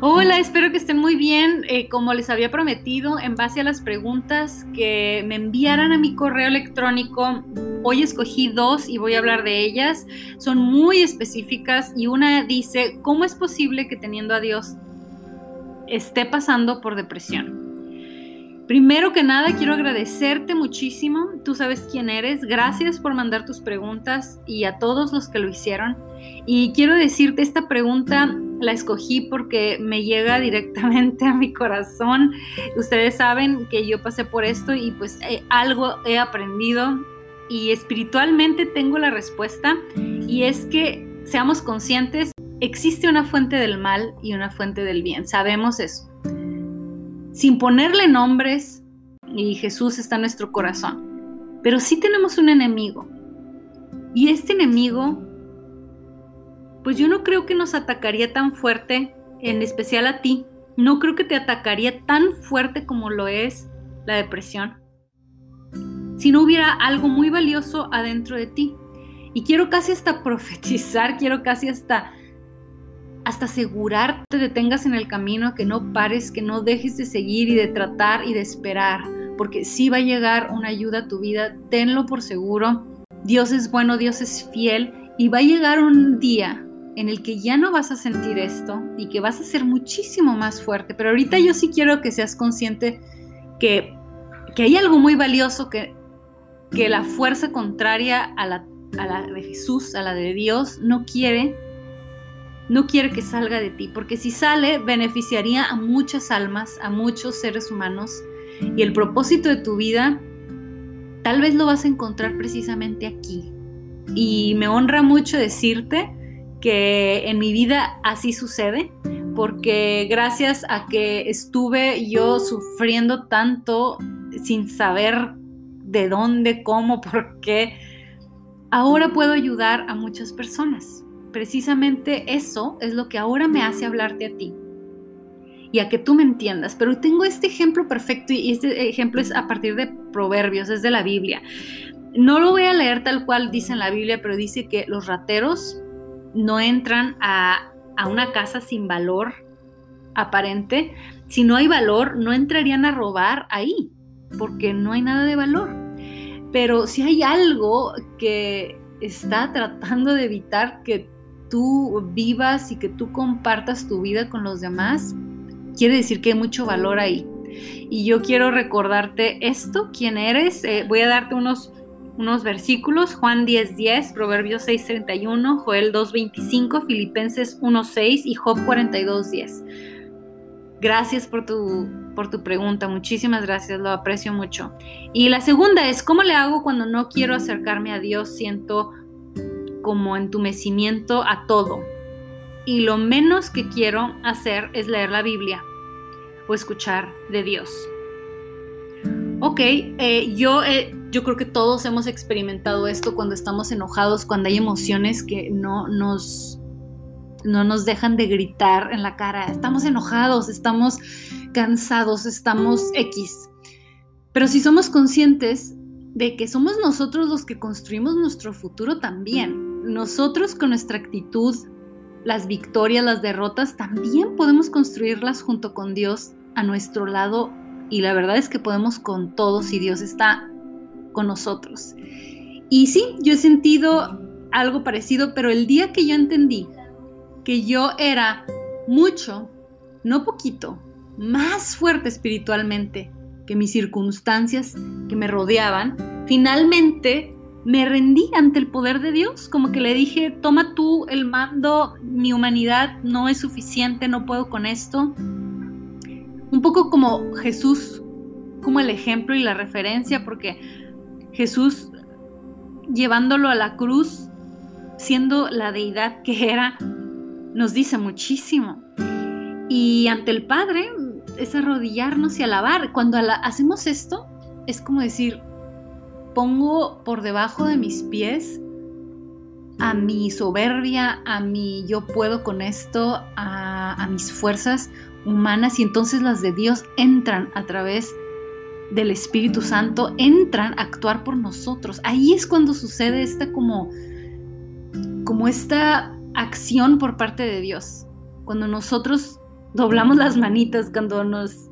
Hola, espero que estén muy bien. Eh, como les había prometido, en base a las preguntas que me enviaran a mi correo electrónico, hoy escogí dos y voy a hablar de ellas. Son muy específicas y una dice, ¿cómo es posible que teniendo a Dios esté pasando por depresión? Primero que nada, quiero agradecerte muchísimo. Tú sabes quién eres. Gracias por mandar tus preguntas y a todos los que lo hicieron. Y quiero decirte, esta pregunta la escogí porque me llega directamente a mi corazón. Ustedes saben que yo pasé por esto y pues eh, algo he aprendido y espiritualmente tengo la respuesta y es que seamos conscientes, existe una fuente del mal y una fuente del bien. Sabemos eso sin ponerle nombres, y Jesús está en nuestro corazón. Pero sí tenemos un enemigo. Y este enemigo, pues yo no creo que nos atacaría tan fuerte, en especial a ti. No creo que te atacaría tan fuerte como lo es la depresión. Si no hubiera algo muy valioso adentro de ti. Y quiero casi hasta profetizar, quiero casi hasta hasta asegurarte te detengas en el camino, que no pares, que no dejes de seguir y de tratar y de esperar, porque si va a llegar una ayuda a tu vida, tenlo por seguro. Dios es bueno, Dios es fiel y va a llegar un día en el que ya no vas a sentir esto y que vas a ser muchísimo más fuerte. Pero ahorita yo sí quiero que seas consciente que, que hay algo muy valioso que, que la fuerza contraria a la, a la de Jesús, a la de Dios, no quiere no quiere que salga de ti, porque si sale beneficiaría a muchas almas, a muchos seres humanos, y el propósito de tu vida tal vez lo vas a encontrar precisamente aquí. Y me honra mucho decirte que en mi vida así sucede, porque gracias a que estuve yo sufriendo tanto sin saber de dónde, cómo, por qué, ahora puedo ayudar a muchas personas precisamente eso es lo que ahora me hace hablarte a ti y a que tú me entiendas. Pero tengo este ejemplo perfecto y este ejemplo es a partir de Proverbios, es de la Biblia. No lo voy a leer tal cual dice en la Biblia, pero dice que los rateros no entran a, a una casa sin valor aparente. Si no hay valor, no entrarían a robar ahí, porque no hay nada de valor. Pero si hay algo que está tratando de evitar que tú vivas y que tú compartas tu vida con los demás, quiere decir que hay mucho valor ahí. Y yo quiero recordarte esto, quién eres. Eh, voy a darte unos, unos versículos, Juan 10.10, 10, Proverbios 6.31, Joel 2.25, Filipenses 1.6 y Job 42.10. Gracias por tu, por tu pregunta, muchísimas gracias, lo aprecio mucho. Y la segunda es, ¿cómo le hago cuando no quiero acercarme a Dios? Siento como entumecimiento a todo. Y lo menos que quiero hacer es leer la Biblia o escuchar de Dios. Ok, eh, yo, eh, yo creo que todos hemos experimentado esto cuando estamos enojados, cuando hay emociones que no nos, no nos dejan de gritar en la cara. Estamos enojados, estamos cansados, estamos X. Pero si somos conscientes de que somos nosotros los que construimos nuestro futuro también, nosotros con nuestra actitud, las victorias, las derrotas, también podemos construirlas junto con Dios a nuestro lado y la verdad es que podemos con todos si Dios está con nosotros. Y sí, yo he sentido algo parecido, pero el día que yo entendí que yo era mucho, no poquito, más fuerte espiritualmente que mis circunstancias que me rodeaban, finalmente me rendí ante el poder de Dios, como que le dije, toma tú el mando, mi humanidad no es suficiente, no puedo con esto. Un poco como Jesús, como el ejemplo y la referencia, porque Jesús llevándolo a la cruz, siendo la deidad que era, nos dice muchísimo. Y ante el Padre es arrodillarnos y alabar. Cuando hacemos esto, es como decir, pongo por debajo de mis pies a mi soberbia, a mi yo puedo con esto, a, mis fuerzas humanas y entonces las de Dios entran a través del Espíritu Santo, entran a actuar por nosotros. Ahí es cuando sucede esta como, como esta acción por parte de Dios. Cuando nosotros doblamos las manitas, cuando nos,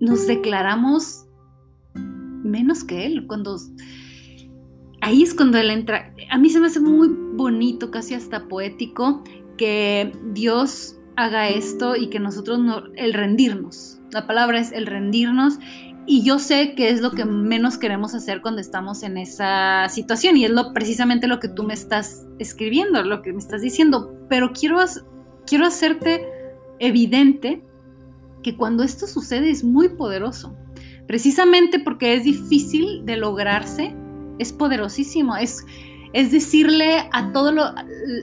nos declaramos menos que Él, cuando ahí es cuando Él entra. A mí se me hace muy bonito, casi hasta poético, que Dios haga esto y que nosotros no, el rendirnos. La palabra es el rendirnos y yo sé que es lo que menos queremos hacer cuando estamos en esa situación y es lo precisamente lo que tú me estás escribiendo, lo que me estás diciendo, pero quiero quiero hacerte evidente que cuando esto sucede es muy poderoso. Precisamente porque es difícil de lograrse, es poderosísimo, es es decirle a todos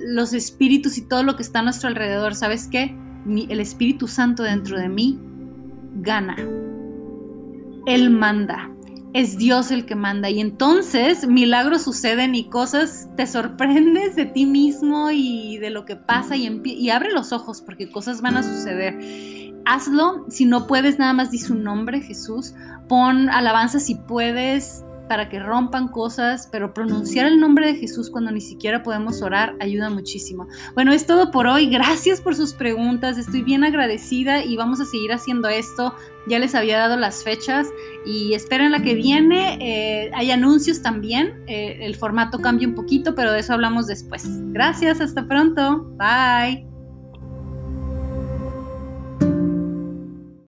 los espíritus y todo lo que está a nuestro alrededor, ¿sabes qué? el Espíritu Santo dentro de mí gana. Él manda. Es Dios el que manda. Y entonces milagros suceden y cosas te sorprendes de ti mismo y de lo que pasa y, y abre los ojos porque cosas van a suceder. Hazlo. Si no puedes, nada más di su nombre, Jesús. Pon alabanza si puedes para que rompan cosas, pero pronunciar el nombre de Jesús cuando ni siquiera podemos orar ayuda muchísimo. Bueno, es todo por hoy. Gracias por sus preguntas. Estoy bien agradecida y vamos a seguir haciendo esto. Ya les había dado las fechas y esperen la que viene. Eh, hay anuncios también. Eh, el formato cambia un poquito, pero de eso hablamos después. Gracias, hasta pronto. Bye.